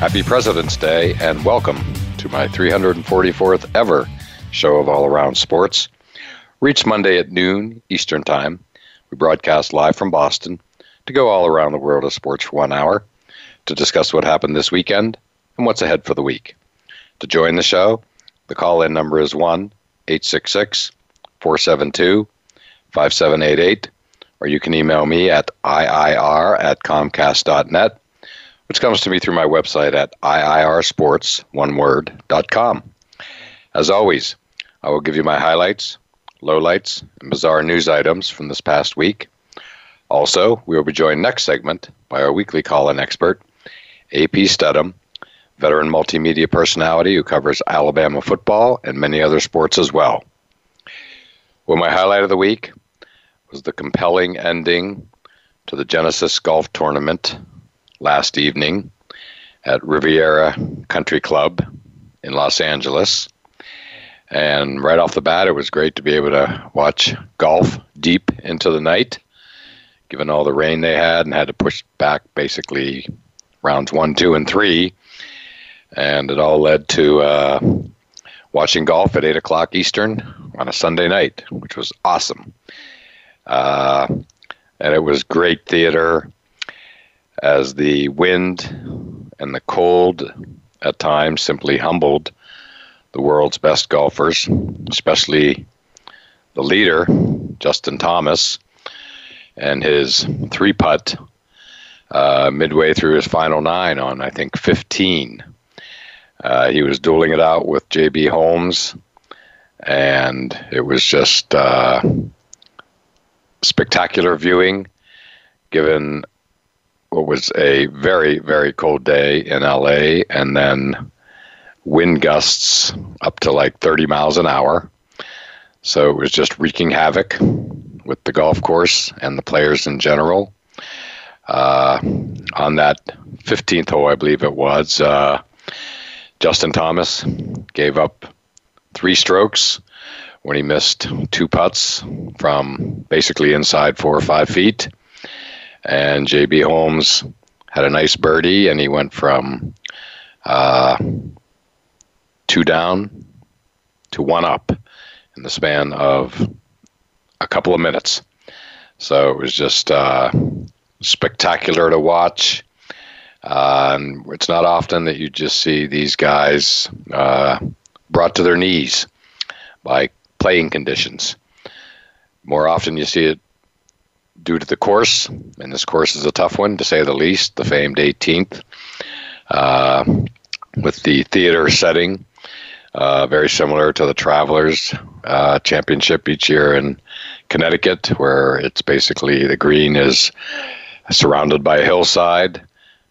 Happy President's Day and welcome to my 344th ever show of All Around Sports. Reach Monday at noon Eastern Time. We broadcast live from Boston to go all around the world of sports for one hour to discuss what happened this weekend and what's ahead for the week. To join the show, the call in number is 1 866 472 5788, or you can email me at iir at comcast.net which comes to me through my website at iirsports, one word, dot com. As always, I will give you my highlights, lowlights, and bizarre news items from this past week. Also, we will be joined next segment by our weekly call-in expert, AP Studham, veteran multimedia personality who covers Alabama football and many other sports as well. Well, my highlight of the week was the compelling ending to the Genesis Golf Tournament last evening at Riviera Country Club in Los Angeles. And right off the bat, it was great to be able to watch golf deep into the night, given all the rain they had and had to push back basically rounds one, two, and three. And it all led to uh, watching golf at 8 o'clock Eastern on a Sunday night, which was awesome. Uh, and it was great theater as the wind and the cold at times simply humbled the world's best golfers, especially the leader, Justin Thomas, and his three putt uh, midway through his final nine on, I think, 15. Uh, he was dueling it out with J.B. Holmes, and it was just uh, spectacular viewing given what was a very very cold day in LA, and then wind gusts up to like 30 miles an hour. So it was just wreaking havoc with the golf course and the players in general. Uh, on that 15th hole, I believe it was, uh, Justin Thomas gave up three strokes when he missed two putts from basically inside four or five feet and JB Holmes had a nice birdie, and he went from uh, two down to one up in the span of a couple of minutes. So it was just uh, spectacular to watch. Uh, and it's not often that you just see these guys uh, brought to their knees by playing conditions. More often you see it due to the course, and this course is a tough one to say the least, the famed 18th, uh, with the theater setting, uh, very similar to the Travelers uh, Championship each year in Connecticut, where it's basically the green is surrounded by a hillside,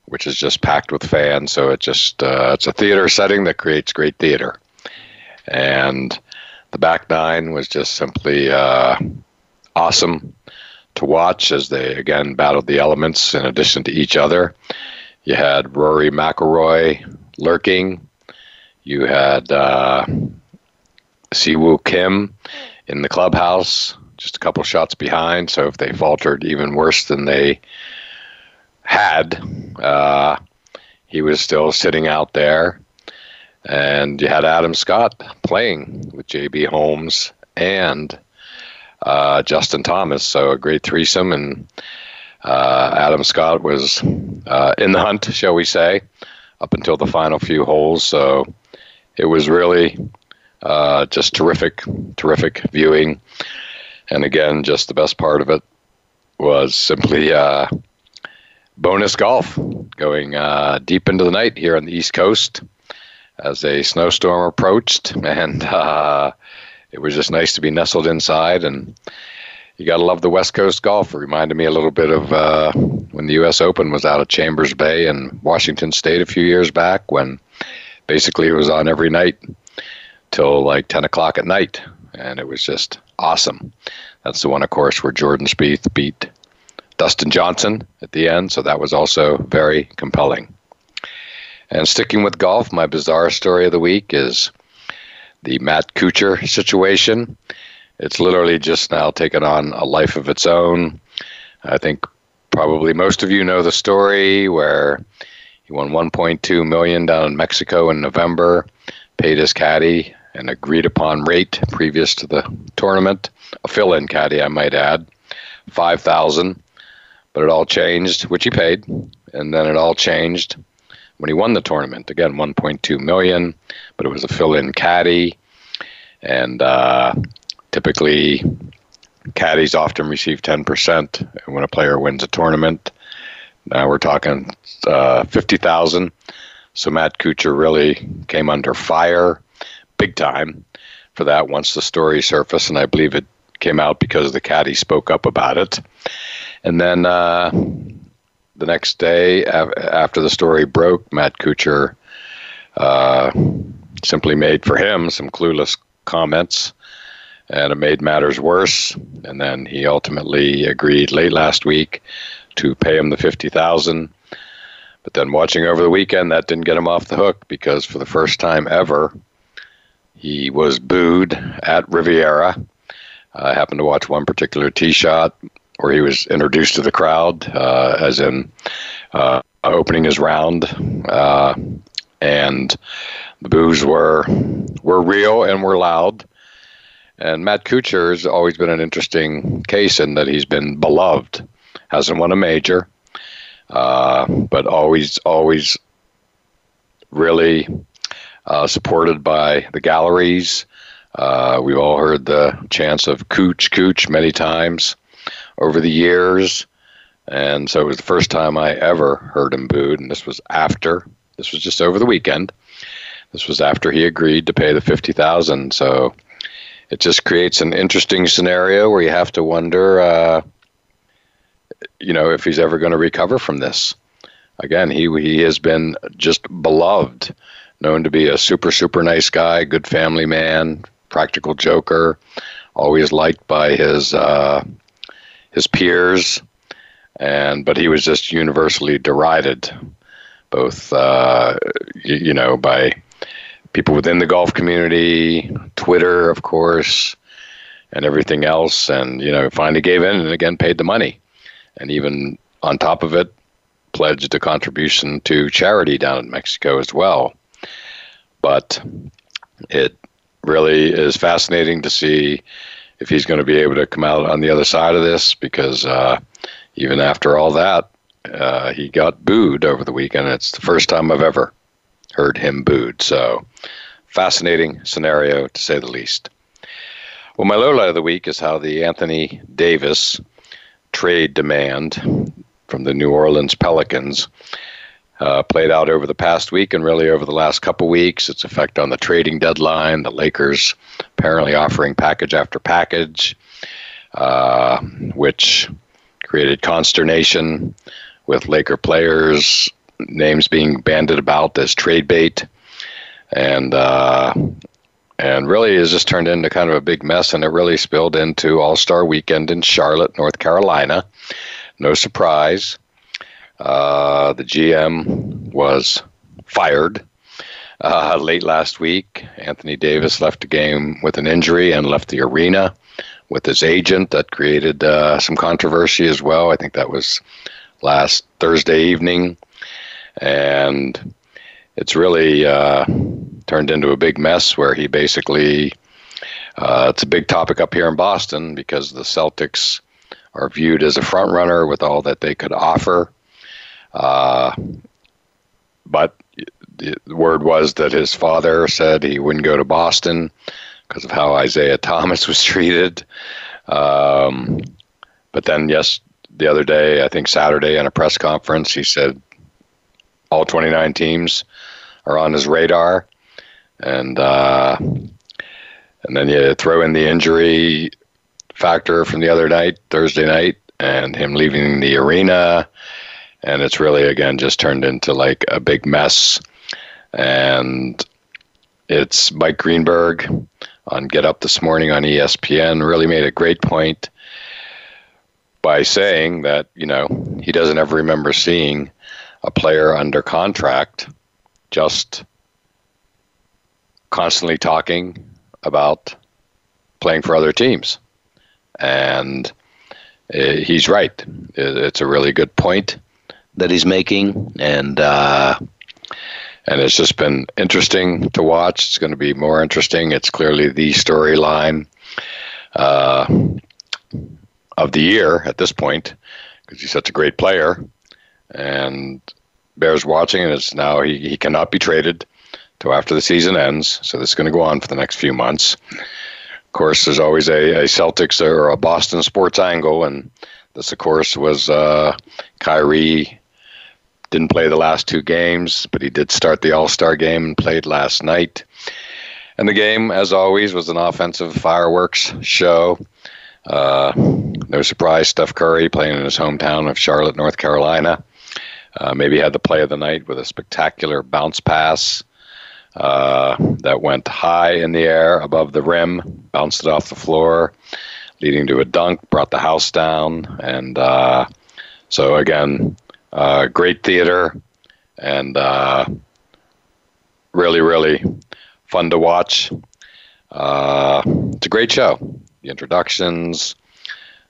which is just packed with fans. So it just uh, it's a theater setting that creates great theater, and the back nine was just simply uh, awesome to watch as they again battled the elements in addition to each other. You had Rory McIlroy lurking. You had uh, Siwoo Kim in the clubhouse, just a couple shots behind. So if they faltered even worse than they had, uh, he was still sitting out there. And you had Adam Scott playing with J.B. Holmes and uh, Justin Thomas. So a great threesome, and uh, Adam Scott was uh, in the hunt, shall we say, up until the final few holes. So it was really uh, just terrific, terrific viewing. And again, just the best part of it was simply uh, bonus golf going uh, deep into the night here on the East Coast as a snowstorm approached. And it was just nice to be nestled inside and you got to love the West Coast golf. It reminded me a little bit of uh, when the U.S. Open was out of Chambers Bay in Washington State a few years back, when basically it was on every night till like 10 o'clock at night, and it was just awesome. That's the one, of course, where Jordan Spieth beat Dustin Johnson at the end, so that was also very compelling. And sticking with golf, my bizarre story of the week is the Matt Kuchar situation. It's literally just now taken on a life of its own. I think probably most of you know the story where he won 1.2 million down in Mexico in November, paid his caddy an agreed upon rate previous to the tournament, a fill-in caddy I might add, 5,000, but it all changed, which he paid, and then it all changed when he won the tournament. Again, 1.2 million, but it was a fill-in caddy, and uh, typically caddies often receive 10% when a player wins a tournament. Now we're talking uh, 50,000. So Matt Kuchar really came under fire big time for that once the story surfaced, and I believe it came out because the caddy spoke up about it. And then uh, the next day, after the story broke, Matt Kuchar uh, simply made for him some clueless comments, and it made matters worse. And then he ultimately agreed late last week to pay him the fifty thousand. But then watching over the weekend, that didn't get him off the hook because for the first time ever, he was booed at Riviera. I happened to watch one particular tee shot where he was introduced to the crowd, uh, as in uh, opening his round, uh, and the boos were were real and were loud. And Matt Kuchar has always been an interesting case in that he's been beloved, hasn't won a major, uh, but always always really uh, supported by the galleries. Uh, we've all heard the chants of Cooch, Cooch many times over the years. And so it was the first time I ever heard him booed, and this was after. This was just over the weekend. This was after he agreed to pay the fifty thousand. So it just creates an interesting scenario where you have to wonder, uh, you know, if he's ever going to recover from this. Again, he he has been just beloved known to be a super, super nice guy, good family man, practical joker, always liked by his uh, his peers, and but he was just universally derided, both uh, you, you know by people within the golf community, Twitter, of course, and everything else. And you know, finally gave in and again paid the money, and even on top of it, pledged a contribution to charity down in Mexico as well but it really is fascinating to see if he's going to be able to come out on the other side of this because uh, even after all that, uh, he got booed over the weekend. It's the first time I've ever heard him booed. So, fascinating scenario to say the least. Well, my low light of the week is how the Anthony Davis trade demand from the New Orleans Pelicans uh, played out over the past week and really over the last couple weeks. Its effect on the trading deadline, the Lakers apparently offering package after package, uh, which created consternation with Laker players' names being banded about as trade bait, and uh, and really has just turned into kind of a big mess, and it really spilled into All Star Weekend in Charlotte, North Carolina. No surprise. Uh, the GM was fired uh, late last week. Anthony Davis left the game with an injury and left the arena with his agent. That created uh, some controversy as well. I think that was last Thursday evening. And it's really uh, turned into a big mess where he basically, uh, it's a big topic up here in Boston because the Celtics are viewed as a front runner with all that they could offer. Uh, but the word was that his father said he wouldn't go to Boston because of how Isaiah Thomas was treated. Um, but then, yes, the other day, I think Saturday, in a press conference, he said all 29 teams are on his radar, and uh, and then you throw in the injury factor from the other night, Thursday night, and him leaving the arena. And it's really, again, just turned into like a big mess. And it's Mike Greenberg on Get Up This Morning on ESPN really made a great point by saying that, you know, he doesn't ever remember seeing a player under contract just constantly talking about playing for other teams. And uh, he's right. It's a really good point that he's making. And, uh, and it's just been interesting to watch. It's going to be more interesting. It's clearly the storyline uh, of the year at this point because he's such a great player, and Bears watching, and it's now he, he cannot be traded till after the season ends. So this is going to go on for the next few months. Of course, there's always a, a Celtics or a Boston sports angle, and this, of course, was uh, Kyrie didn't play the last two games, but he did start the All Star game and played last night. And the game, as always, was an offensive fireworks show. Uh, no surprise, Steph Curry playing in his hometown of Charlotte, North Carolina. Uh, maybe had the play of the night with a spectacular bounce pass uh, that went high in the air above the rim, bounced it off the floor, leading to a dunk, brought the house down. And uh, so, again, uh, great theater, and uh, really, really fun to watch. Uh, it's a great show. The introductions,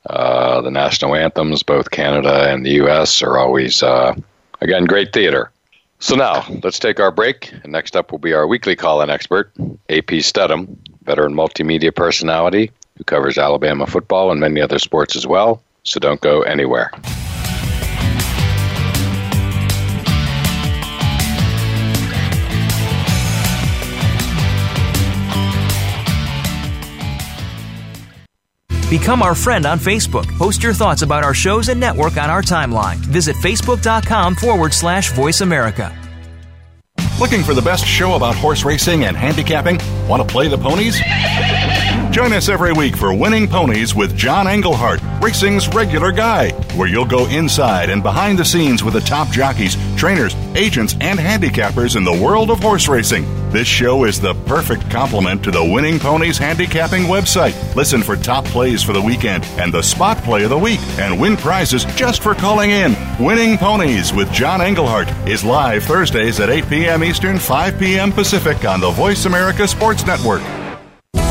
uh, the national anthems, both Canada and the U.S., are always, uh, again, great theater. So now let's take our break. And next up will be our weekly call-in expert, AP Studham, veteran multimedia personality who covers Alabama football and many other sports as well. So don't go anywhere. Become our friend on Facebook. Post your thoughts about our shows and network on our timeline. Visit facebook.com forward slash voice America. Looking for the best show about horse racing and handicapping? Want to play the ponies? Join us every week for Winning Ponies with John Englehart, racing's regular guy, where you'll go inside and behind the scenes with the top jockeys, trainers, agents, and handicappers in the world of horse racing. This show is the perfect complement to the Winning Ponies handicapping website. Listen for top plays for the weekend and the spot play of the week and win prizes just for calling in. Winning Ponies with John Englehart is live Thursdays at 8 p.m. Eastern, 5 p.m. Pacific on the Voice America Sports Network.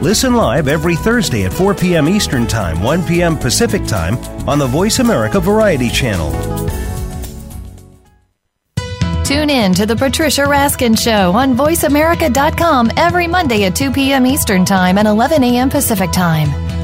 Listen live every Thursday at 4 p.m. Eastern Time, 1 p.m. Pacific Time on the Voice America Variety Channel. Tune in to the Patricia Raskin Show on VoiceAmerica.com every Monday at 2 p.m. Eastern Time and 11 a.m. Pacific Time.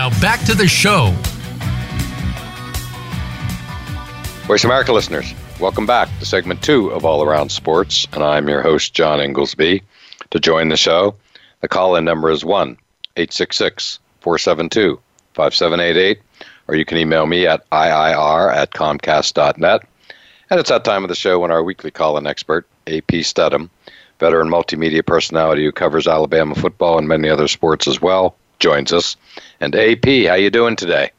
Now back to the show. Voice America listeners, welcome back to segment two of All Around Sports, and I'm your host, John Inglesby. To join the show, the call in number is 1 866 472 5788, or you can email me at IIR at Comcast.net. And it's that time of the show when our weekly call-in expert, AP Studham, veteran multimedia personality who covers Alabama football and many other sports as well, joins us. And AP, how you doing today?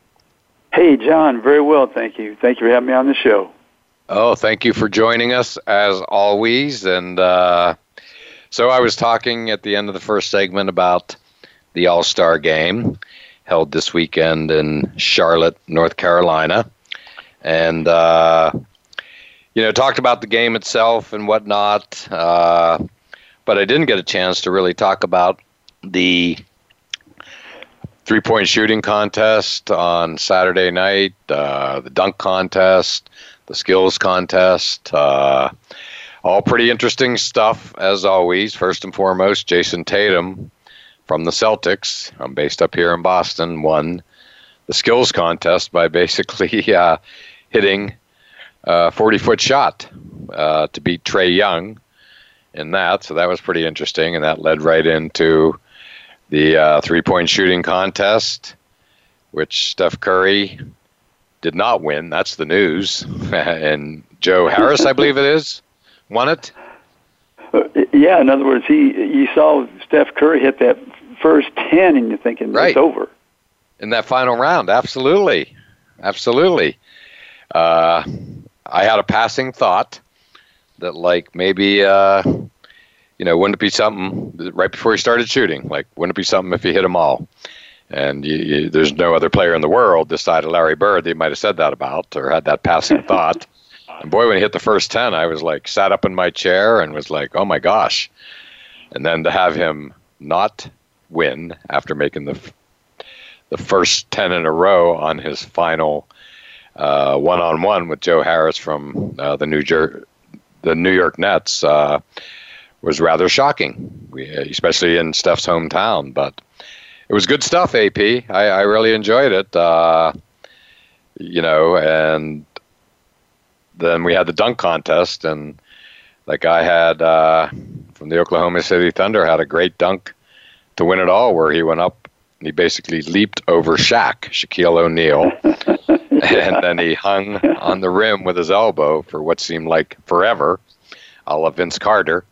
Hey, John. Very well, thank you. Thank you for having me on the show. Oh, thank you for joining us as always. And uh, so I was talking at the end of the first segment about the All Star game held this weekend in Charlotte, North Carolina. And, uh, you know, talked about the game itself and whatnot. Uh, but I didn't get a chance to really talk about the three point shooting contest on Saturday night, uh, the dunk contest, the skills contest. Uh, all pretty interesting stuff, as always. First and foremost, Jayson Tatum from the Celtics, I'm based up here in Boston, won the skills contest by basically uh, hitting a 40 foot shot uh, to beat Trae Young in that. So that was pretty interesting, and that led right into the uh, three point shooting contest, which Steph Curry did not win. That's the news. and Joe Harris, I believe it is, won it. Uh, yeah, in other words, he you saw Steph Curry hit that first ten, and you're thinking right. it's over. In that final round, absolutely, absolutely. Uh, I had a passing thought that, like, maybe uh, you know, wouldn't it be something right before he started shooting? Like, wouldn't it be something if he hit them all? And you, you, there's no other player in the world this side of Larry Bird that he might have said that about or had that passing thought. And boy, when he hit the first 10, I was like, sat up in my chair and was like, oh my gosh. And then to have him not win after making the the first 10 in a row on his final one on one with Joe Harris from uh, the New Jer- the New York Nets. Uh, was rather shocking, especially in Steph's hometown. But it was good stuff, AP. I, I really enjoyed it. Uh, you know, and then we had the dunk contest, and that guy had uh, from the Oklahoma City Thunder had a great dunk to win it all, where he went up and he basically leaped over Shaq, Shaquille O'Neal, and then he hung on the rim with his elbow for what seemed like forever, a la Vince Carter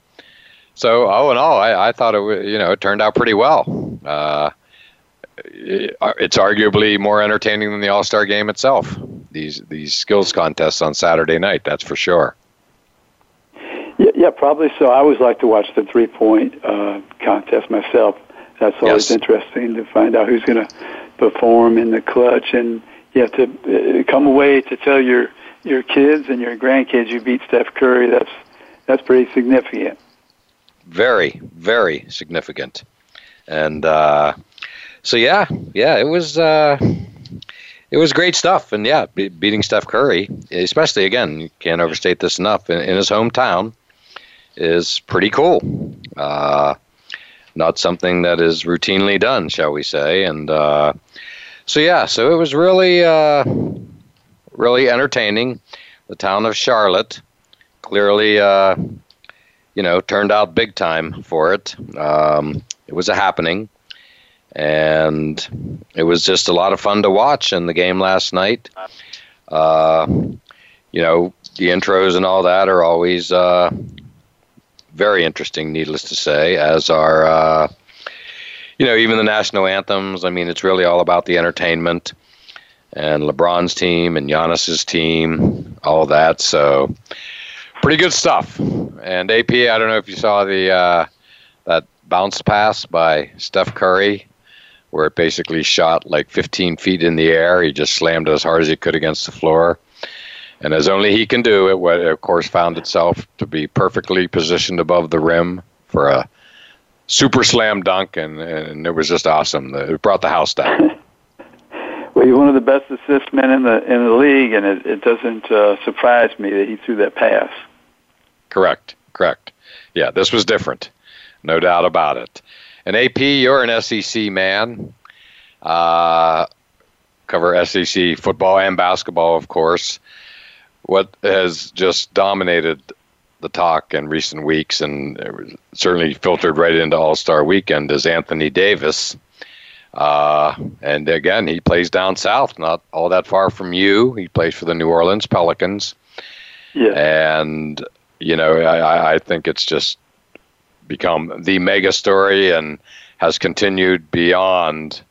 so all in all, I, I thought it you know it turned out pretty well. Uh, it, it's arguably more entertaining than the All Star game itself. These these skills contests on Saturday night, that's for sure. Yeah, yeah probably so. I always like to watch the three point uh, contest myself. That's always yes. interesting to find out who's going to perform in the clutch, and you have to uh, come away to tell your your kids and your grandkids you beat Steph Curry. That's that's pretty significant very, very significant. And uh, so, yeah, yeah, it was uh, it was great stuff. And yeah, be- beating Steph Curry, especially again, you can't overstate this enough in, in his hometown, is pretty cool. Uh, not something that is routinely done, shall we say? And uh, so, yeah, so it was really, uh, really entertaining. The town of Charlotte clearly uh, you know, turned out big time for it. Um, it was a happening, and it was just a lot of fun to watch. in the game last night, uh, you know, the intros and all that are always uh, very interesting. Needless to say, as are uh, you know even the national anthems. I mean, it's really all about the entertainment and LeBron's team and Giannis's team, all that. So pretty good stuff. And AP, I don't know if you saw the uh, that bounce pass by Steph Curry, where it basically shot like 15 feet in the air. He just slammed it as hard as he could against the floor. And as only he can do, it of course found itself to be perfectly positioned above the rim for a super slam dunk, and, and it was just awesome. It brought the house down. Well, he's one of the best assist men in the in the league, and it, it doesn't uh, surprise me that he threw that pass. Correct. Correct. Yeah, this was different. No doubt about it. And AP, you're an SEC man. Uh, cover SEC football and basketball, of course. What has just dominated the talk in recent weeks and certainly filtered right into All Star weekend is Anthony Davis. Uh, and again, he plays down south, not all that far from you. He plays for the New Orleans Pelicans. Yeah. And you know, I, I think it's just become the mega story and has continued beyond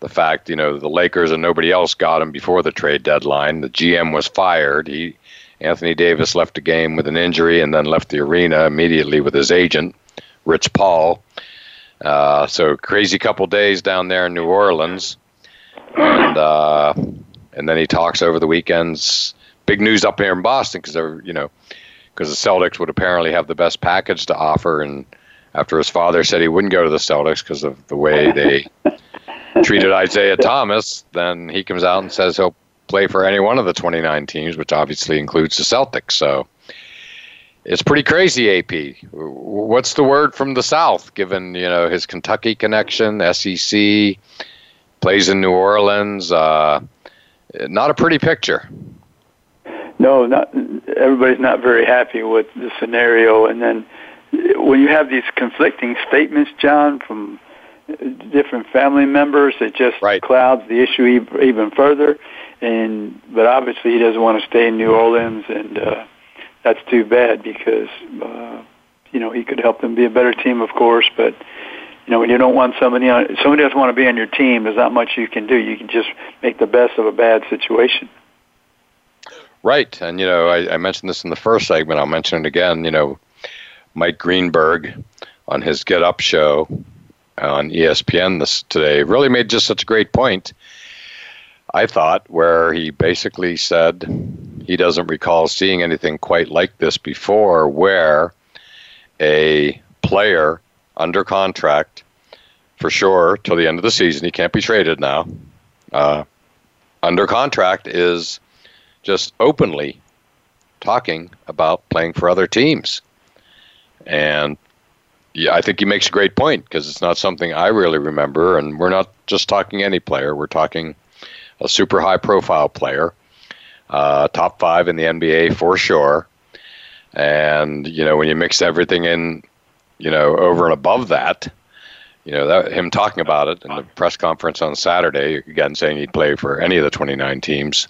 the fact, you know, the Lakers and nobody else got him before the trade deadline. The GM was fired. He Anthony Davis left the game with an injury and then left the arena immediately with his agent, Rich Paul. Uh, so crazy couple days down there in New Orleans, and uh, and then he talks over the weekends. Big news up here in Boston because you know because the Celtics would apparently have the best package to offer, and after his father said he wouldn't go to the Celtics because of the way they treated Isaiah Thomas, then he comes out and says he'll play for any one of the 29 teams, which obviously includes the Celtics. So it's pretty crazy, AP. What's the word from the South, given you know his Kentucky connection, SEC, plays in New Orleans? Uh, not a pretty picture. No, not everybody's not very happy with the scenario, and then when you have these conflicting statements, John, from different family members, it just right. clouds the issue even further. And but obviously he doesn't want to stay in New Orleans, and uh, that's too bad because uh, you know he could help them be a better team, of course. But you know when you don't want somebody on, somebody doesn't want to be on your team. There's not much you can do. You can just make the best of a bad situation. Right, and you know I, I mentioned this in the first segment. I'll mention it again. You know, Mike Greenberg on his Get Up show on ESPN this today really made just such a great point. I thought where he basically said he doesn't recall seeing anything quite like this before, where a player under contract for sure till the end of the season, he can't be traded now. Uh, under contract is just openly talking about playing for other teams. And yeah, I think he makes a great point because it's not something I really remember. And we're not just talking any player, we're talking a super high profile player, uh, top five in the NBA for sure. And, you know, when you mix everything in, you know, over and above that, you know, that, him talking about it in the press conference on Saturday, again saying he'd play for any of the 29 teams.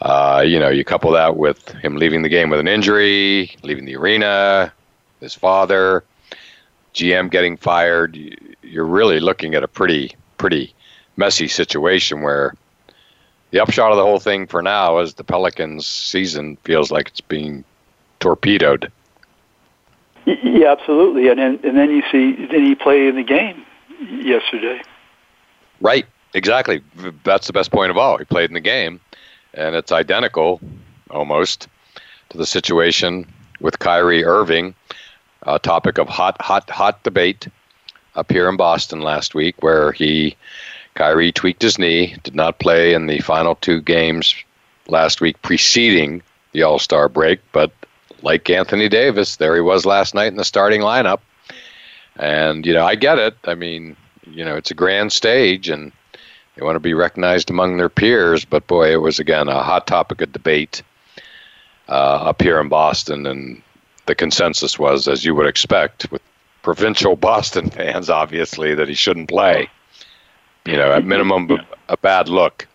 Uh, you know, you couple that with him leaving the game with an injury, leaving the arena, his father, GM getting fired, you're really looking at a pretty pretty messy situation where the upshot of the whole thing for now is the Pelicans season feels like it's being torpedoed. Yeah, absolutely. And then, and then you see, then he played in the game yesterday. Right, exactly. That's the best point of all. He played in the game, and it's identical almost to the situation with Kyrie Irving a topic of hot, hot, hot debate up here in Boston last week, where he, Kyrie, tweaked his knee, did not play in the final two games last week preceding the All Star break, but like Anthony Davis, there he was last night in the starting lineup. And, you know, I get it. I mean, you know, it's a grand stage and they want to be recognized among their peers, but boy, it was, again, a hot topic of debate uh, up here in Boston. And the consensus was, as you would expect, with provincial Boston fans, obviously, that he shouldn't play. You know, at minimum, a bad look.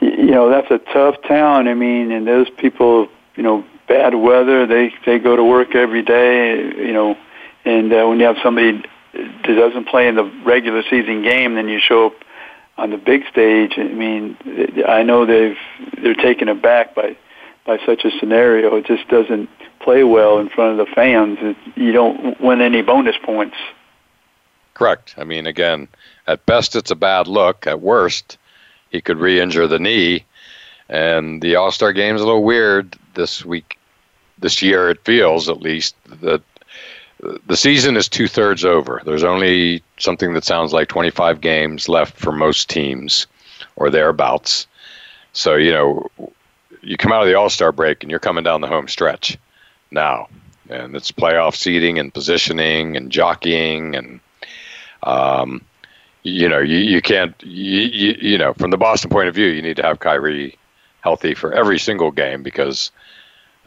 You know, that's a tough town. I mean, and those people, you know, bad weather, they they go to work every day. You know, and uh, when you have somebody that doesn't play in the regular season game, then you show up on the big stage. I mean, I know they've they're taken aback by by such a scenario. It just doesn't play well in front of the fans, you don't win any bonus points. Correct. I mean, again, at best it's a bad look. At worst, he could re-injure the knee. And the All Star Game's a little weird this week, this year. It feels at least that the season is two thirds over. There's only something that sounds like 25 games left for most teams, or thereabouts. So you know, you come out of the All Star break and you're coming down the home stretch now, and it's playoff seeding and positioning and jockeying and um, you know you, you can't you, you, you know from the Boston point of view you need to have Kyrie healthy for every single game because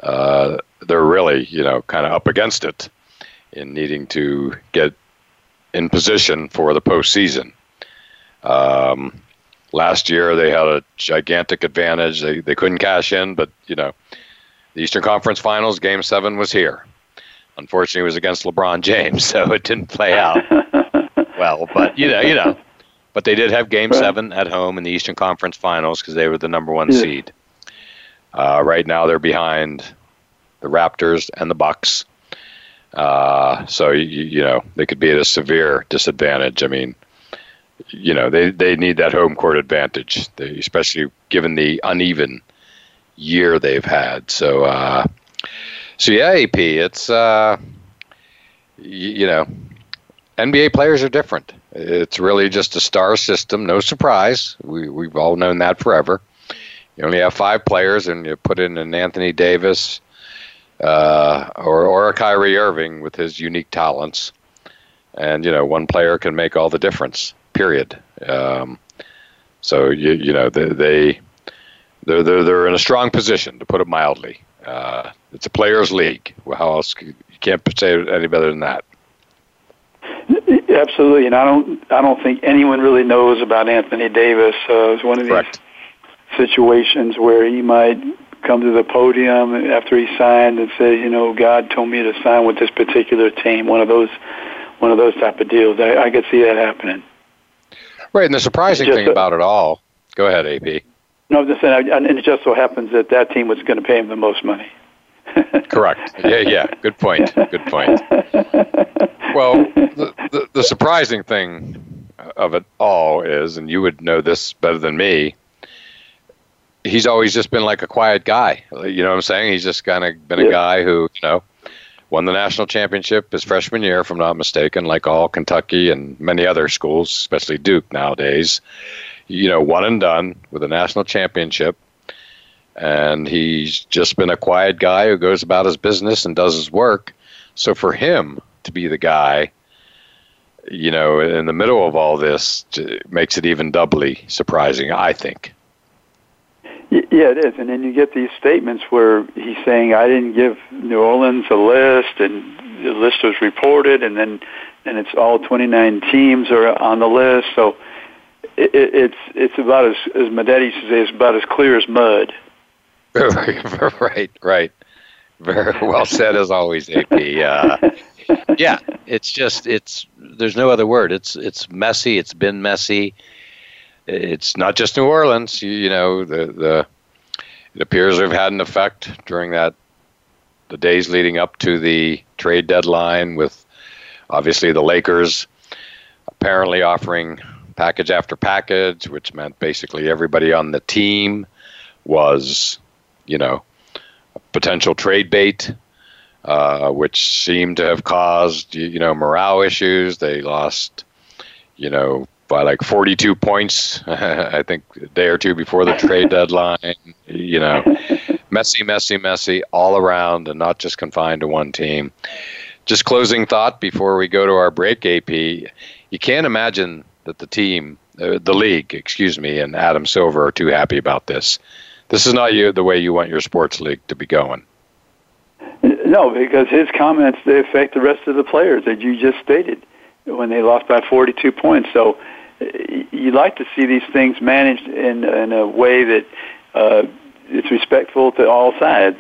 uh, they're really you know kind of up against it in needing to get in position for the postseason. Um, last year they had a gigantic advantage. They they couldn't cash in, but you know The Eastern Conference Finals, Game 7 was here. Unfortunately, it was against LeBron James, so it didn't play out well. But, you know, you know. But they did have Game right. 7 at home in the Eastern Conference Finals because they were the number one yeah. seed. Uh, right now, they're behind the Raptors and the Bucks. Uh, so you, you know they could be at a severe disadvantage. I mean, you know they they need that home court advantage, they, especially given the uneven year they've had. So uh, so yeah, AP, it's uh, you, you know NBA players are different. It's really just a star system. No surprise. We we've all known that forever. You only have five players, and you put in an Anthony Davis uh, or or a Kyrie Irving with his unique talents, and you know one player can make all the difference. Period. Um, so you you know they, they they're, they're they're in a strong position to put it mildly. Uh, it's a players' league. How else you can't say it any better than that. Absolutely, and I don't I don't think anyone really knows about Anthony Davis. Uh, it's one of Correct. these situations where he might come to the podium after he signed and say, you know, God told me to sign with this particular team. One of those, one of those type of deals. I, I could see that happening. Right, and the surprising thing a, about it all. Go ahead, AP. No, I'm just saying, and it just so happens that that team was going to pay him the most money. Correct. Yeah, yeah. Good point. Good point. Well, the, the, the surprising thing of it all is, and you would know this better than me, he's always just been like a quiet guy. You know what I'm saying? He's just kind of been a guy who, you know, won the national championship his freshman year, if I'm not mistaken, like all Kentucky and many other schools, especially Duke nowadays. You know, one and done with a national championship. And he's just been a quiet guy who goes about his business and does his work. So for him to be the guy, you know, in the middle of all this, makes it even doubly surprising, I think. Yeah, it is. And then you get these statements where he's saying, "I didn't give New Orleans a list," and the list was reported, and then and it's all 29 teams are on the list. So it, it, it's it's about as as Madetti used to say, it's about as clear as mud. right, right. Very well said as always, AP. Uh, yeah, it's just it's there's no other word. It's it's messy. It's been messy it's not just New Orleans. You, you know, the the it appears they've had an effect during that the days leading up to the trade deadline, with obviously the Lakers apparently offering package after package, which meant basically everybody on the team was, you know, potential trade bait, uh, which seemed to have caused you know morale issues. They lost, you know, by like 42 points, I think a day or two before the trade deadline. You know, messy, messy, messy all around and not just confined to one team. Just closing thought before we go to our break, AP. You can't imagine that the team, uh, the league, excuse me, and Adam Silver are too happy about this. This is not you, the way you want your sports league to be going. No, because his comments they affect the rest of the players that you just stated when they lost by 42 points. So you like to see these things managed in in a way that uh, it's respectful to all sides.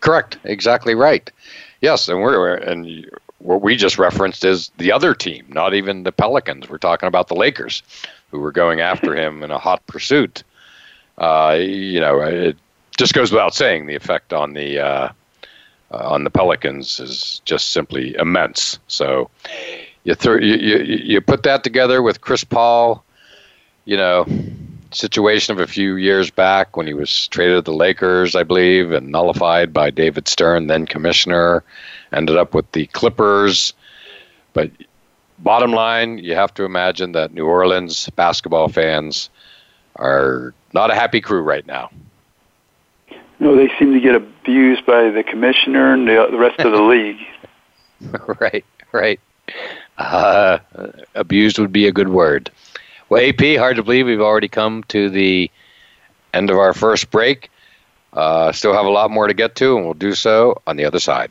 Correct. Exactly right. Yes, and we're and what we just referenced is the other team, not even the Pelicans. We're talking about the Lakers, who were going after him in a hot pursuit. Uh, you know, it just goes without saying the effect on the uh, on the Pelicans is just simply immense. So, you, th- you, you you put that together with Chris Paul, you know, situation of a few years back when he was traded to the Lakers, I believe, and nullified by David Stern, then commissioner, ended up with the Clippers. But bottom line, you have to imagine that New Orleans basketball fans are not a happy crew right now. No, they seem to get abused by the commissioner and the, the rest of the league. right, right. Uh, abused would be a good word. Well, AP, hard to believe we've already come to the end of our first break. Uh, still have a lot more to get to, and we'll do so on the other side.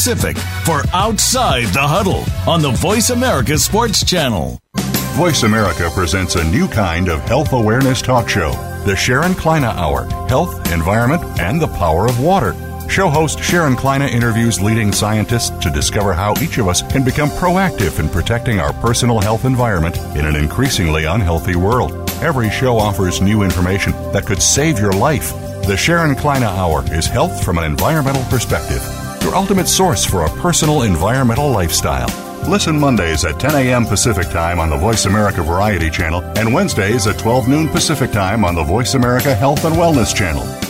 Pacific for Outside the Huddle on the Voice America Sports Channel. Voice America presents a new kind of health awareness talk show, the Sharon Kleyne Hour Health, Environment, and the Power of Water. Show host Sharon Kleyne interviews leading scientists to discover how each of us can become proactive in protecting our personal health environment in an increasingly unhealthy world. Every show offers new information that could save your life. The Sharon Kleyne Hour is health from an environmental perspective your ultimate source for a personal environmental lifestyle. Listen Mondays at 10 a.m. Pacific Time on the Voice America Variety Channel and Wednesdays at 12 noon Pacific Time on the Voice America Health and Wellness Channel.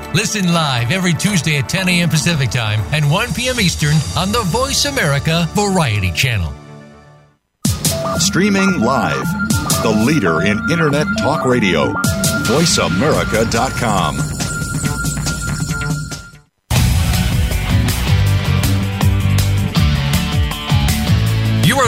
Listen live every Tuesday at 10 a.m. Pacific Time and 1 p.m. Eastern on the Voice America Variety Channel. Streaming live, the leader in Internet Talk Radio, VoiceAmerica.com.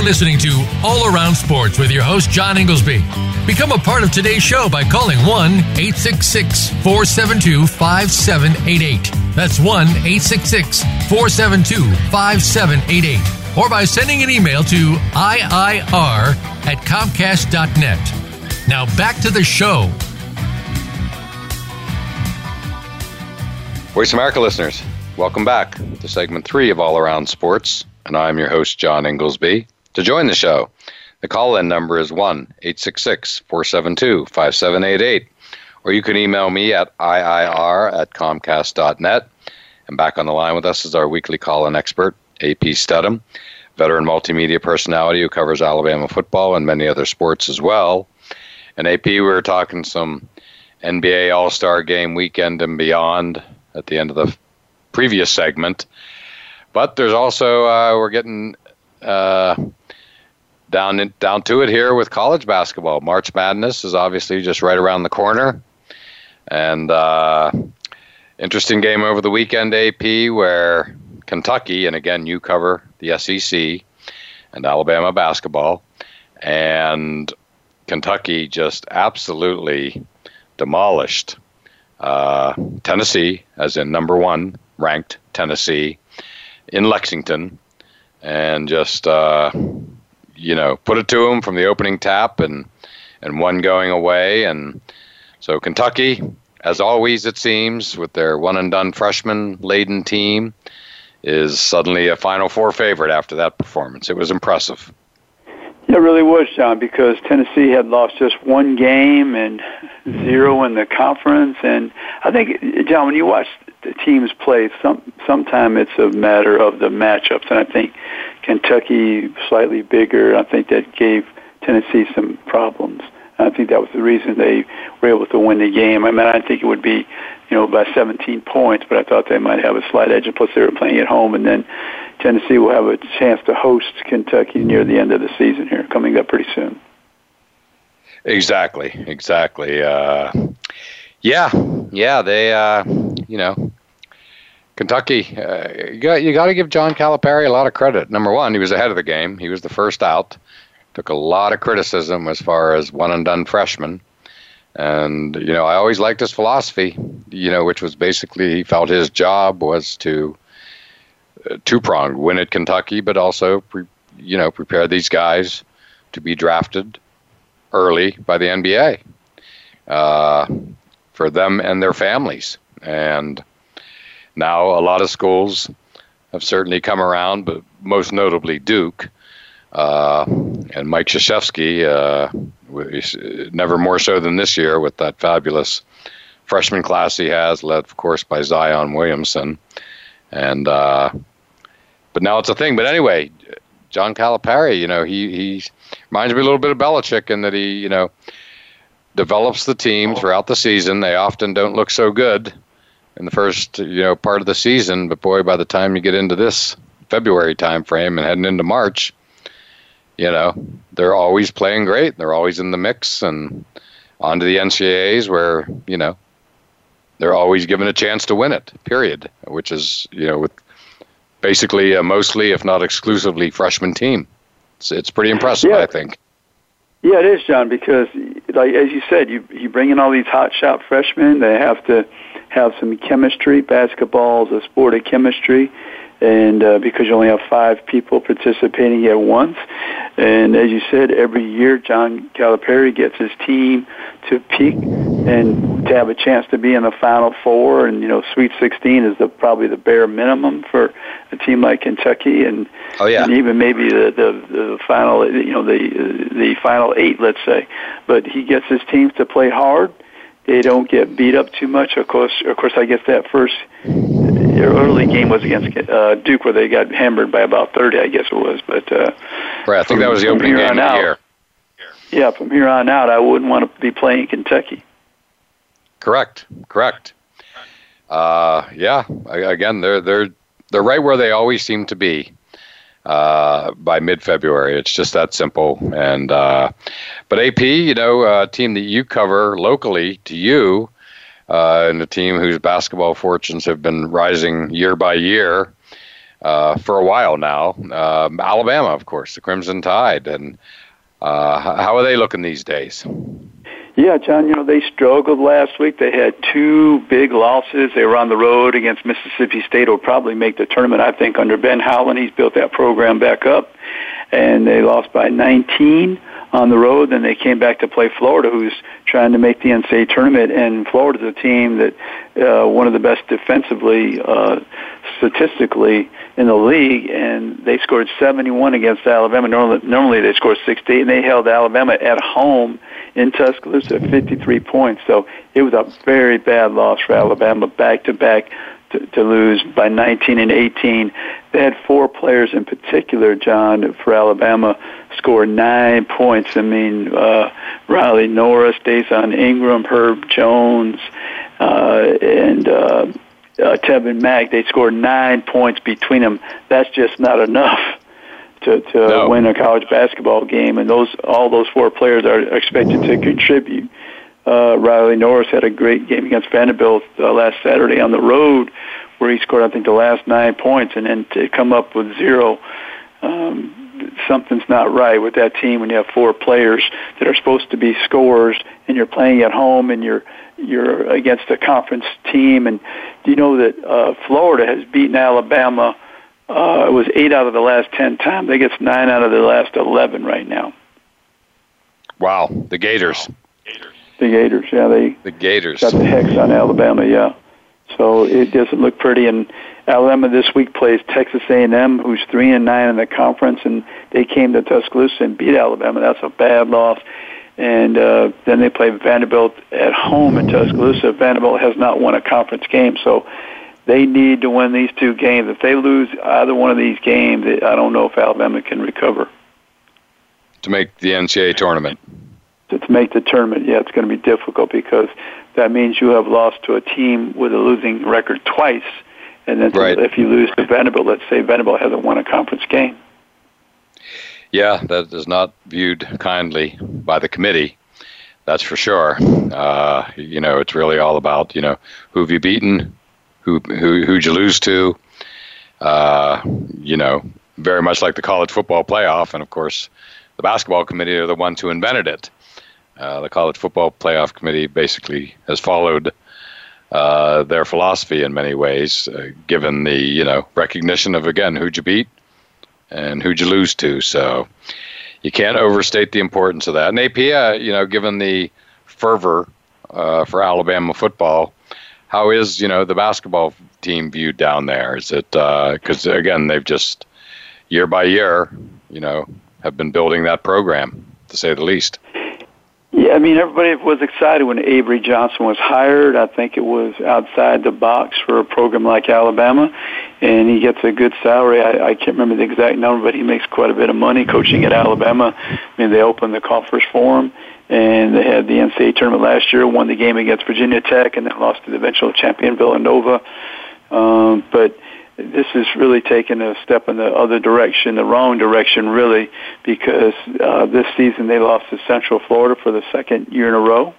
listening to All Around Sports with your host, John Inglesby. Become a part of today's show by calling 1 866 472 5788. That's 1 866 472 5788. Or by sending an email to IIR at Comcast.net. Now back to the show. Voice America listeners, welcome back to segment three of All Around Sports. And I'm your host, John Inglesby. To join the show, the call in number is 1 866 472 5788. Or you can email me at IIR at Comcast.net. And back on the line with us is our weekly call in expert, AP Studham, veteran multimedia personality who covers Alabama football and many other sports as well. And AP, we were talking some NBA All Star Game weekend and beyond at the end of the previous segment. But there's also, uh, we're getting. Uh, down in, down to it here with college basketball. March Madness is obviously just right around the corner, and uh, interesting game over the weekend. AP where Kentucky and again you cover the SEC and Alabama basketball, and Kentucky just absolutely demolished uh, Tennessee, as in number one ranked Tennessee in Lexington, and just. Uh, you know, put it to them from the opening tap and and one going away. And so Kentucky, as always, it seems, with their one and done freshman laden team, is suddenly a Final Four favorite after that performance. It was impressive. It really was, John, because Tennessee had lost just one game and zero in the conference. And I think, John, when you watch the teams play, some sometime it's a matter of the matchups. And I think Kentucky slightly bigger. I think that gave Tennessee some problems. I think that was the reason they were able to win the game. I mean, I think it would be, you know, by 17 points, but I thought they might have a slight edge. And plus, they were playing at home, and then Tennessee will have a chance to host Kentucky near the end of the season here, coming up pretty soon. Exactly, exactly. Uh, yeah, yeah. They, uh, you know, Kentucky, uh, you got, you got to give John Calipari a lot of credit. Number one, he was ahead of the game. He was the first out. Took a lot of criticism as far as one and done freshman. And, you know, I always liked his philosophy, you know, which was basically he felt his job was to uh, two pronged win at Kentucky, but also, pre, you know, prepare these guys to be drafted early by the NBA uh, for them and their families. And now a lot of schools have certainly come around, but most notably Duke. Uh, and Mike Krzyzewski, uh, never more so than this year with that fabulous freshman class he has, led, of course, by Zion Williamson. And uh, but now it's a thing. But anyway, John Calipari, you know, he he reminds me a little bit of Belichick in that he, you know, develops the team throughout the season. They often don't look so good in the first, you know, part of the season, but boy, by the time you get into this February time frame and heading into March, you know, they're always playing great. They're always in the mix and on to the NCAAs where, you know, they're always given a chance to win it, period, which is, you know, with basically a mostly, if not exclusively, freshman team. It's, it's pretty impressive, yeah. I think. Yeah, it is, John, because like as you said, you you bring in all these hot shot freshmen. They have to have some chemistry. Basketball is a sport of chemistry, and uh, because you only have five people participating at once, and as you said, every year John Calipari gets his team to peak and to have a chance to be in the Final Four, and you know, Sweet 16 is the probably the bare minimum for a team like Kentucky, and, oh, yeah. and even maybe the, the the final, you know, the the final eight, let's say. But he gets his teams to play hard. They don't get beat up too much. Of course, of course, I guess that first their early game was against uh, Duke, where they got hammered by about 30, I guess it was. But uh, right, I think from, that was the opening game of the year. Yeah, from here on out, I wouldn't want to be playing Kentucky. Correct. Correct. Uh, yeah. Again, they're they're they're right where they always seem to be uh, by mid-February. It's just that simple. And uh, but AP, you know, a team that you cover locally to you, uh, and a team whose basketball fortunes have been rising year by year uh, for a while now. Um, Alabama, of course, the Crimson Tide, and uh, how are they looking these days? Yeah, John, you know, they struggled last week. They had two big losses. They were on the road against Mississippi State, will probably make the tournament, I think, under Ben Howland. He's built that program back up. And they lost by 19 on the road. Then they came back to play Florida, who's trying to make the NCAA tournament. And Florida's a team that uh, one of the best defensively, uh, statistically in the league, and they scored 71 against Alabama. Normally, normally they score 68, and they held Alabama at home in Tuscaloosa, 53 points. So it was a very bad loss for Alabama, back to back to lose by 19 and 18. They had four players in particular, John, for Alabama, score nine points. I mean, uh, Riley Norris, Dazon Ingram, Herb Jones, uh, and uh, uh, Tevin Mack. They scored nine points between them. That's just not enough to to no. win a college basketball game. And those all those four players are expected to contribute. Uh, Riley Norris had a great game against Vanderbilt uh, last Saturday on the road, where he scored I think the last nine points, and then to come up with zero. Um, something's not right with that team when you have four players that are supposed to be scorers and you're playing at home and you're you're against a conference team and do you know that uh Florida has beaten Alabama uh, it was eight out of the last ten times. they guess nine out of the last eleven right now. Wow, the Gators. The Gators, yeah, they the Gators got the hex on Alabama, yeah. So it doesn't look pretty. And Alabama this week plays Texas A&M, who's three and nine in the conference, and they came to Tuscaloosa and beat Alabama. That's a bad loss. And uh, then they play Vanderbilt at home in Tuscaloosa. Vanderbilt has not won a conference game, so they need to win these two games. If they lose either one of these games, I don't know if Alabama can recover. To make the NCAA tournament. To, to make the tournament, yeah, it's going to be difficult because that means you have lost to a team with a losing record twice. And then right. if you lose to Vanderbilt, let's say Vanderbilt hasn't won a conference game. Yeah, that is not viewed kindly by the committee. That's for sure. Uh, you know, it's really all about you know who have you beaten, who who who'd you lose to? Uh, you know, very much like the college football playoff, and of course, the basketball committee are the ones who invented it. Uh, the college football playoff committee basically has followed uh, their philosophy in many ways, uh, given the you know recognition of again who'd you beat and who'd you lose to. So, you can't overstate the importance of that. And AP, uh, you know, given the fervor uh, for Alabama football, how is you know the basketball team viewed down there? Is it because uh, again they've just year by year, you know, have been building that program to say the least. Yeah, I mean, everybody was excited when Avery Johnson was hired. I think it was outside the box for a program like Alabama, and he gets a good salary. I, I can't remember the exact number, but he makes quite a bit of money coaching at Alabama. I mean, they opened the coffers for him, and they had the NCAA tournament last year, won the game against Virginia Tech, and then lost to the eventual champion Villanova. Um, but this is really taking a step in the other direction, the wrong direction, really, because uh, this season they lost to Central Florida for the second year in a row.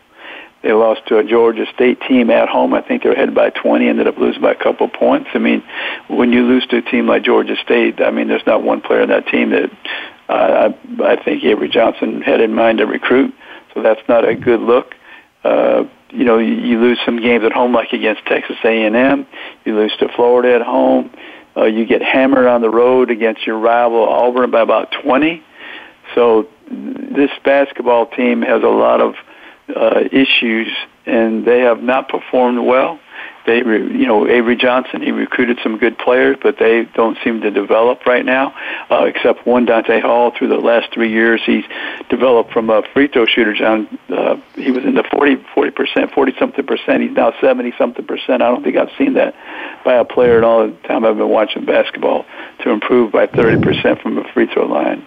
They lost to a Georgia State team at home. I think they were ahead by 20, ended up losing by a couple points. I mean, when you lose to a team like Georgia State, I mean, there's not one player in that team that uh, I, I think Avery Johnson had in mind to recruit. So that's not a good look. Uh, you know, you, lose some games at home, like against Texas A&M. You lose to Florida at home. Uh, you get hammered on the road against your rival Auburn by about 20. So this basketball team has a lot of uh, issues, and they have not performed well they, you know, Avery Johnson, he recruited some good players, but they don't seem to develop right now, uh, except one Donta Hall. Through the last three years, he's developed from a free throw shooter. John, uh, he was in the 40, 40 percent, 40 something percent. He's now 70 something percent. I don't think I've seen that by a player in all the time I've been watching basketball to improve by 30 percent from a free throw line.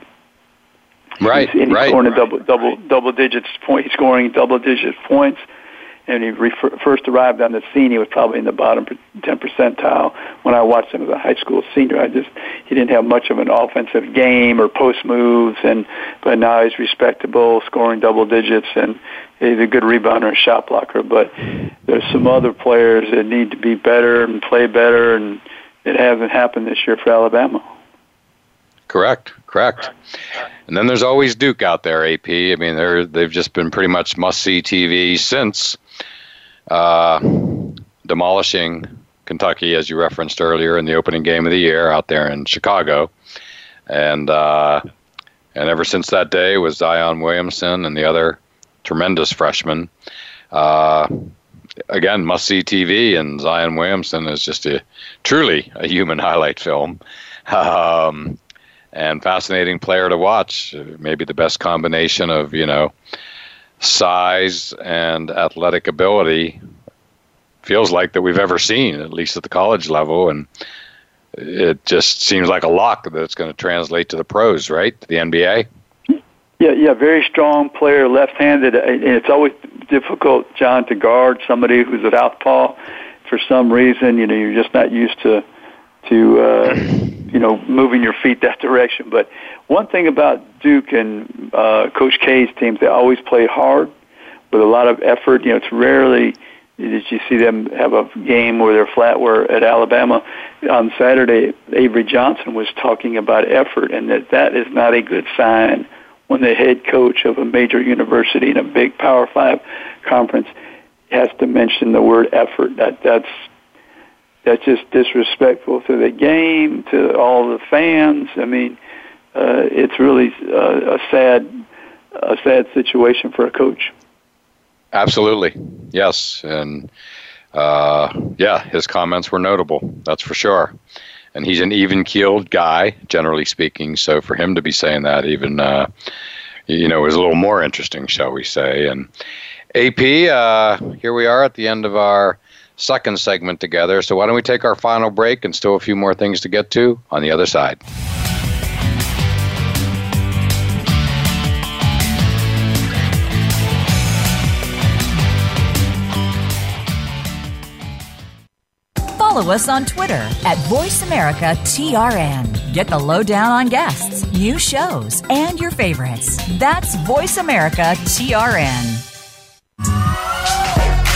Right, he's, and he's right. Scoring double, double, double digits point. He's scoring double digit points and he refer, first arrived on the scene, he was probably in the bottom 10 percentile. When I watched him as a high school senior, I just he didn't have much of an offensive game or post moves, and but now he's respectable, scoring double digits, and he's a good rebounder and shot blocker. But there's some other players that need to be better and play better, and it hasn't happened this year for Alabama. Correct, correct. And then there's always Duke out there, AP. I mean, they're they've just been pretty much must see TV since uh, demolishing Kentucky, as you referenced earlier, in the opening game of the year out there in Chicago, and uh, and ever since that day was Zion Williamson and the other tremendous freshman. Uh, again, must see TV, and Zion Williamson is just a truly a human highlight film. Um, and fascinating player to watch. Maybe the best combination of you know size and athletic ability feels like that we've ever seen, at least at the college level, and it just seems like a lock that it's going to translate to the pros, right? To the NBA. Yeah, yeah, very strong player, left-handed, and it's always difficult, John, to guard somebody who's a southpaw. For some reason, you know, you're just not used to to uh, you know moving your feet that direction. But one thing about Duke and uh, Coach K's teams, they always play hard with a lot of effort. You know, it's rarely did you see them have a game where they're flat. Where at Alabama on Saturday, Avery Johnson was talking about effort, and that that is not a good sign when the head coach of a major university in a big Power Five conference has to mention the word effort. That that's that's just disrespectful to the game, to all the fans. I mean, uh, it's really uh, a sad, a sad situation for a coach. Absolutely, yes, and uh, yeah, his comments were notable. That's for sure. And he's an even-keeled guy, generally speaking. So for him to be saying that, even uh, you know, is a little more interesting, shall we say? And AP, uh, here we are at the end of our second segment together. So why don't we take our final break and still a few more things to get to on the other side. Follow us on Twitter at VoiceAmericaTRN. Get the lowdown on guests, new shows, and your favorites. That's VoiceAmericaTRN.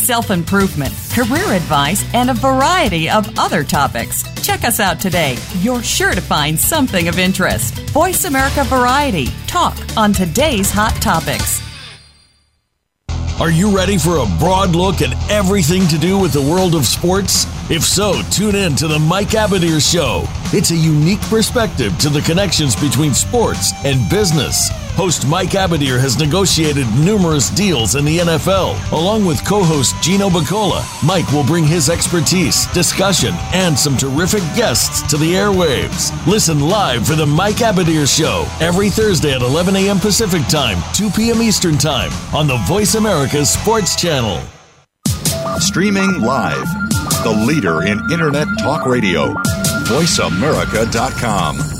self improvement, career advice, and a variety of other topics. Check us out today. You're sure to find something of interest. Voice America Variety. Talk on today's hot topics. Are you ready for a broad look at everything to do with the world of sports? If so, tune in to the Mike Abadir Show. It's a unique perspective to the connections between sports and business. Host Mike Abadir has negotiated numerous deals in the NFL. Along with co host Gino Bacola, Mike will bring his expertise, discussion, and some terrific guests to the airwaves. Listen live for the Mike Abadir Show every Thursday at 11 a.m. Pacific Time, 2 p.m. Eastern Time on the Voice America Sports Channel. Streaming live, the leader in Internet talk radio, voiceamerica.com.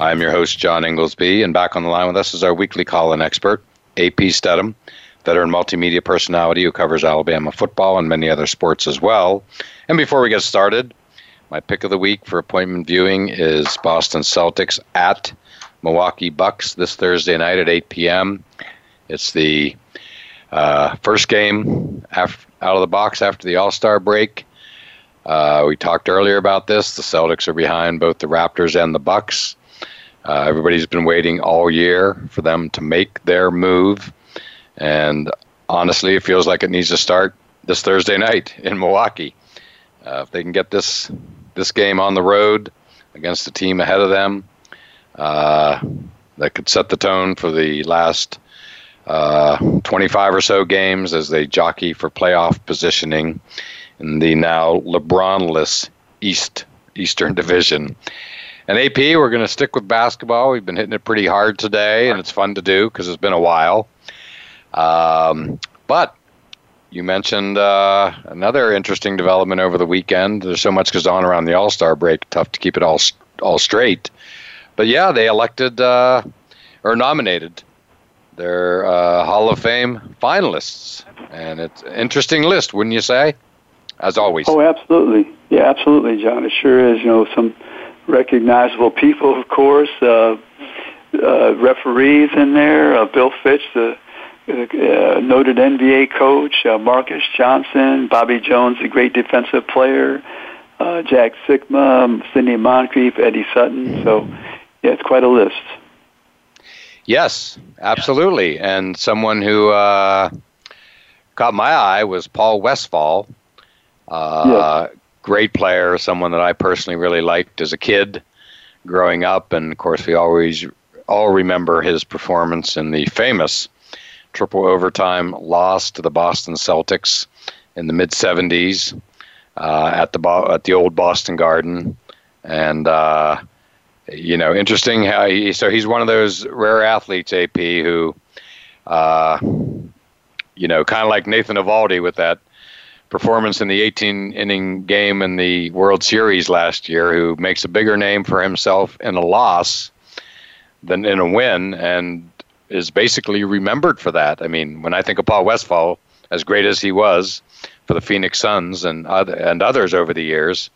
I'm your host, John Inglesby, and back on the line with us is our weekly call-in expert, AP Stedham, veteran multimedia personality who covers Alabama football and many other sports as well. And before we get started, my pick of the week for appointment viewing is Boston Celtics at Milwaukee Bucks this Thursday night at 8 p.m. It's the uh, first game af- out of the box after the All Star break. Uh, we talked earlier about this. The Celtics are behind both the Raptors and the Bucks. Uh, everybody's been waiting all year for them to make their move, and honestly, it feels like it needs to start this Thursday night in Milwaukee. Uh, if they can get this this game on the road against the team ahead of them, uh, that could set the tone for the last uh, 25 or so games as they jockey for playoff positioning in the now LeBronless East Eastern Division. And AP, we're going to stick with basketball. We've been hitting it pretty hard today, and it's fun to do because it's been a while. Um, but you mentioned uh, another interesting development over the weekend. There's so much goes on around the All Star break, tough to keep it all all straight. But yeah, they elected uh, or nominated their uh, Hall of Fame finalists, and it's an interesting list, wouldn't you say? As always. Oh, absolutely. Yeah, absolutely, John. It sure is. You know, some recognizable people, of course. Uh, uh, referees in there. Uh, Bill Fitch, the uh, noted NBA coach. Uh, Marques Johnson, Bobby Jones, a great defensive player. Uh, Jack Sikma, Sidney Moncrief, Eddie Sutton. So, yeah, it's quite a list. Yes, absolutely. And someone who uh, caught my eye was Paul Westphal, Uh, yes. Great player, someone that I personally really liked as a kid growing up. And of course, we always all remember his performance in the famous triple overtime loss to the Boston Celtics in the mid 70s uh, at the at the old Boston Garden. And uh, you know, interesting how he, so he's one of those rare athletes, AP, who, uh, you know, kind of like Nathan Eovaldi with that performance in the 18 inning game in the World Series last year, who makes a bigger name for himself in a loss than in a win, and is basically remembered for that. I mean, when I think of Paul Westphal, as great as he was, for the Phoenix Suns and other, and others over the years.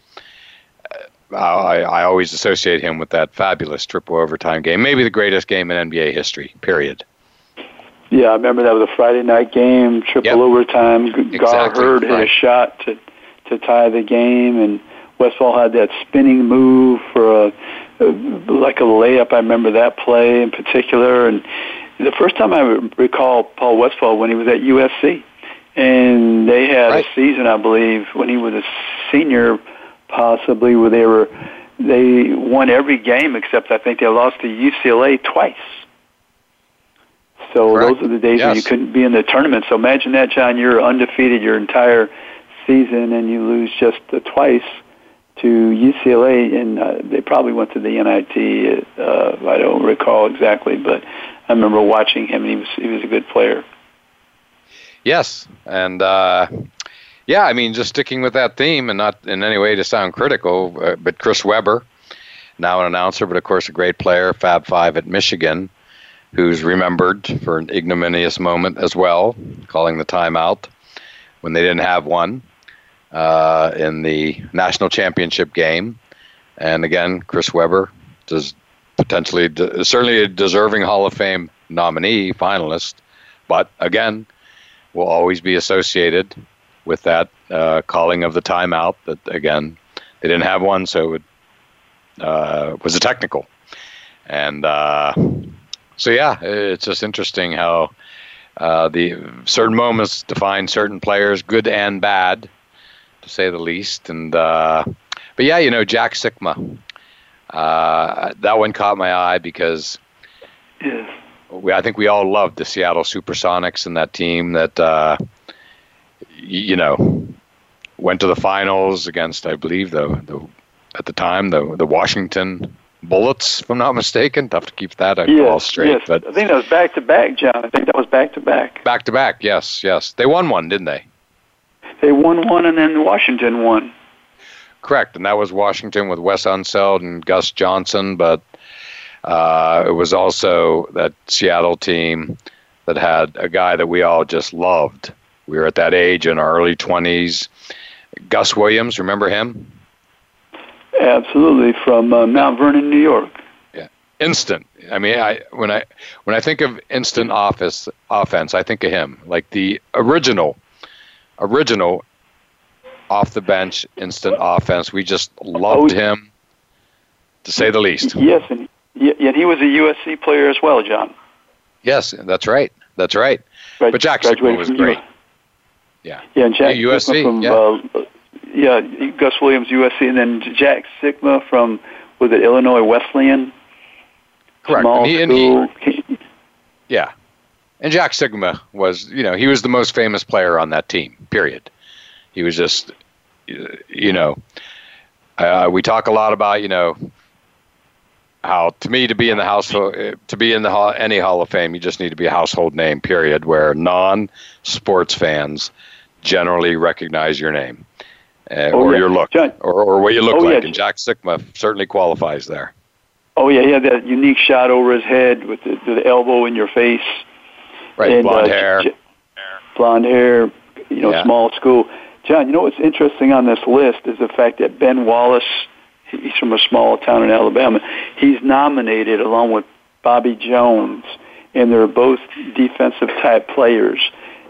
Uh, I, I always associate him with that fabulous triple overtime game, maybe the greatest game in NBA history. Period. Yeah, I remember that was a Friday night game, triple yep. overtime. Exactly. Gar Heard hit a shot to to tie the game, and Westphal had that spinning move for a, a like a layup. I remember that play in particular, and the first time I recall Paul Westphal when he was at USC, and they had right. a season, I believe, when he was a senior, possibly where they were they won every game except I think they lost to UCLA twice. So Correct. those are the days yes. when you couldn't be in the tournament. So imagine that, John. You're undefeated your entire season, and you lose just twice to UCLA, and uh, they probably went to the NIT. Uh, I don't recall exactly, but I remember watching him, and he was he was a good player. Yes, and uh, yeah, I mean, just sticking with that theme, and not in any way to sound critical, uh, but Chris Webber, now an announcer, but of course a great player, Fab Five at Michigan, who's remembered for an ignominious moment as well, calling the timeout when they didn't have one uh, in the national championship game. And again, Chris Webber does potentially de- certainly a deserving Hall of Fame nominee finalist, but again, will always be associated with that uh, calling of the timeout. That again, they didn't have one, so it uh, was a technical. And uh, so, yeah, it's just interesting how uh, the certain moments define certain players, good and bad, to say the least. And uh, but yeah, you know, Jack Sikma. Uh, that one caught my eye because yeah. we, I think we all loved the Seattle Supersonics and that team that uh, you know went to the finals against, I believe, the, the at the time the the Washington Bullets, if I'm not mistaken. Tough to keep that yes, all straight. Yes. But I think that was back to back, John. I think that was back to back. Back to back, yes, yes. They won one, didn't they? They won one, and then Washington won. Correct, and that was Washington with Wes Unseld and Gus Johnson, but uh, it was also that Seattle team that had a guy that we all just loved. We were at that age in our early 20s. Gus Williams, remember him? Absolutely, from uh, Mount Vernon, New York. Yeah, instant. I mean, I when I when I think of instant office offense, I think of him, like the original original off the bench instant offense. We just loved oh, him, to say the least. Yes, and, and he was a USC player as well, John. Yes, that's right. That's right. Grad- but Jack was great. Yeah. Yeah, and Jack yeah, USC. From, yeah. Uh, yeah, Gus Williams, USC, and then Jack Sikma from was it Illinois Wesleyan? Correct. Small and he, school. And he, yeah, and Jack Sikma was, you know, he was the most famous player on that team. Period. He was just, you know, uh, we talk a lot about, you know, how to me to be in the house to be in the hall, any Hall of Fame, you just need to be a household name. Period. Where non-sports fans generally recognize your name uh, oh, or yeah. your look, John, or, or what you look oh, like. Yeah. And Jack Sikma certainly qualifies there. Oh yeah, he had that unique shot over his head with the, the elbow in your face. Right, and, blonde uh, hair. J- blonde hair, you know, yeah. small school. John, you know what's interesting on this list is the fact that Ben Wallace, he's from a small town in Alabama, he's nominated along with Bobby Jones, and they're both defensive type players.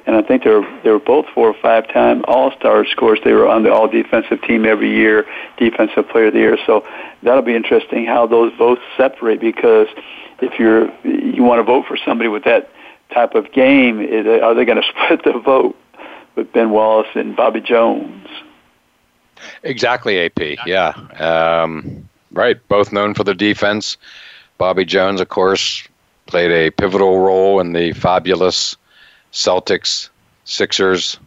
And I think they were they were both four or five time All Stars. Of course, they were on the All Defensive Team every year, Defensive Player of the Year. So that'll be interesting how those votes separate because if you're you want to vote for somebody with that type of game, are they going to split the vote with Ben Wallace and Bobby Jones? Exactly, AP. Yeah, um, right. Both known for their defense. Bobby Jones, of course, played a pivotal role in the fabulous Celtics Sixers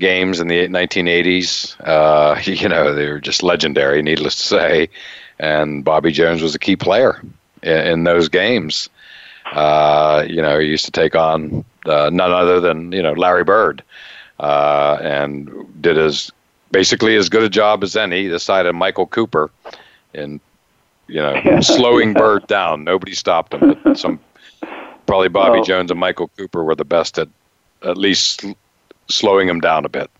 games in the 1980s. Uh, you know, they were just legendary, needless to say. And Bobby Jones was a key player in, in those games. Uh, you know, he used to take on uh, none other than you know Larry Bird, uh, and did as basically as good a job as any this side of Michael Cooper, in you know slowing Bird down. Nobody stopped him. But some probably Bobby well, Jones and Michael Cooper were the best at at least slowing him down a bit.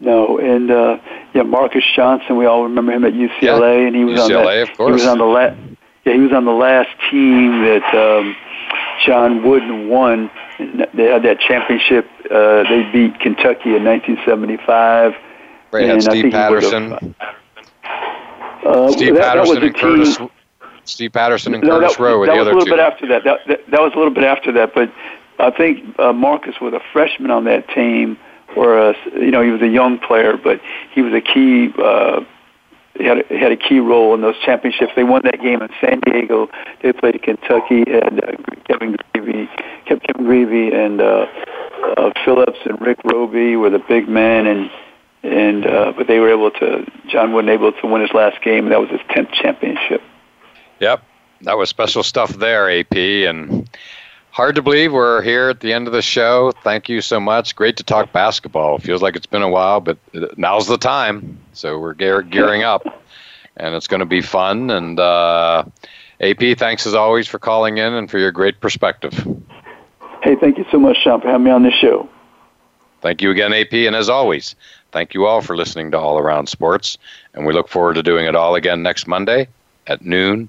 No, and uh, yeah, Marques Johnson. We all remember him at UCLA, yeah. and he was UCLA, on that. Of course. He was on the la- Yeah, he was on the last team that um, John Wooden won. They had that championship. Uh, they beat Kentucky in 1975. Right, and Steve Patterson. Uh, Steve that, Patterson that and Curtis. Steve Patterson and no, Curtis that, Rowe were that the was other a little two. bit after that. That, that. that was a little bit after that, but I think uh, Marques was a freshman on that team, or a, you know he was a young player, but he was a key. Uh, he had a, had a key role in those championships. They won that game in San Diego. They played Kentucky and uh, Kevin Grevey, Kevin Grevey and uh, uh, Phillips and Rick Robey were the big men, and and uh, but they were able to. John wasn't able to win his last game. That was his tenth championship. Yep, that was special stuff there, AP, and hard to believe we're here at the end of the show. Thank you so much. Great to talk basketball. Feels like it's been a while, but now's the time. So we're gear- gearing up, and it's going to be fun. And uh, AP, thanks as always for calling in and for your great perspective. Hey, thank you so much, Sean, for having me on this show. Thank you again, AP, and as always, thank you all for listening to All Around Sports. And we look forward to doing it all again next Monday at noon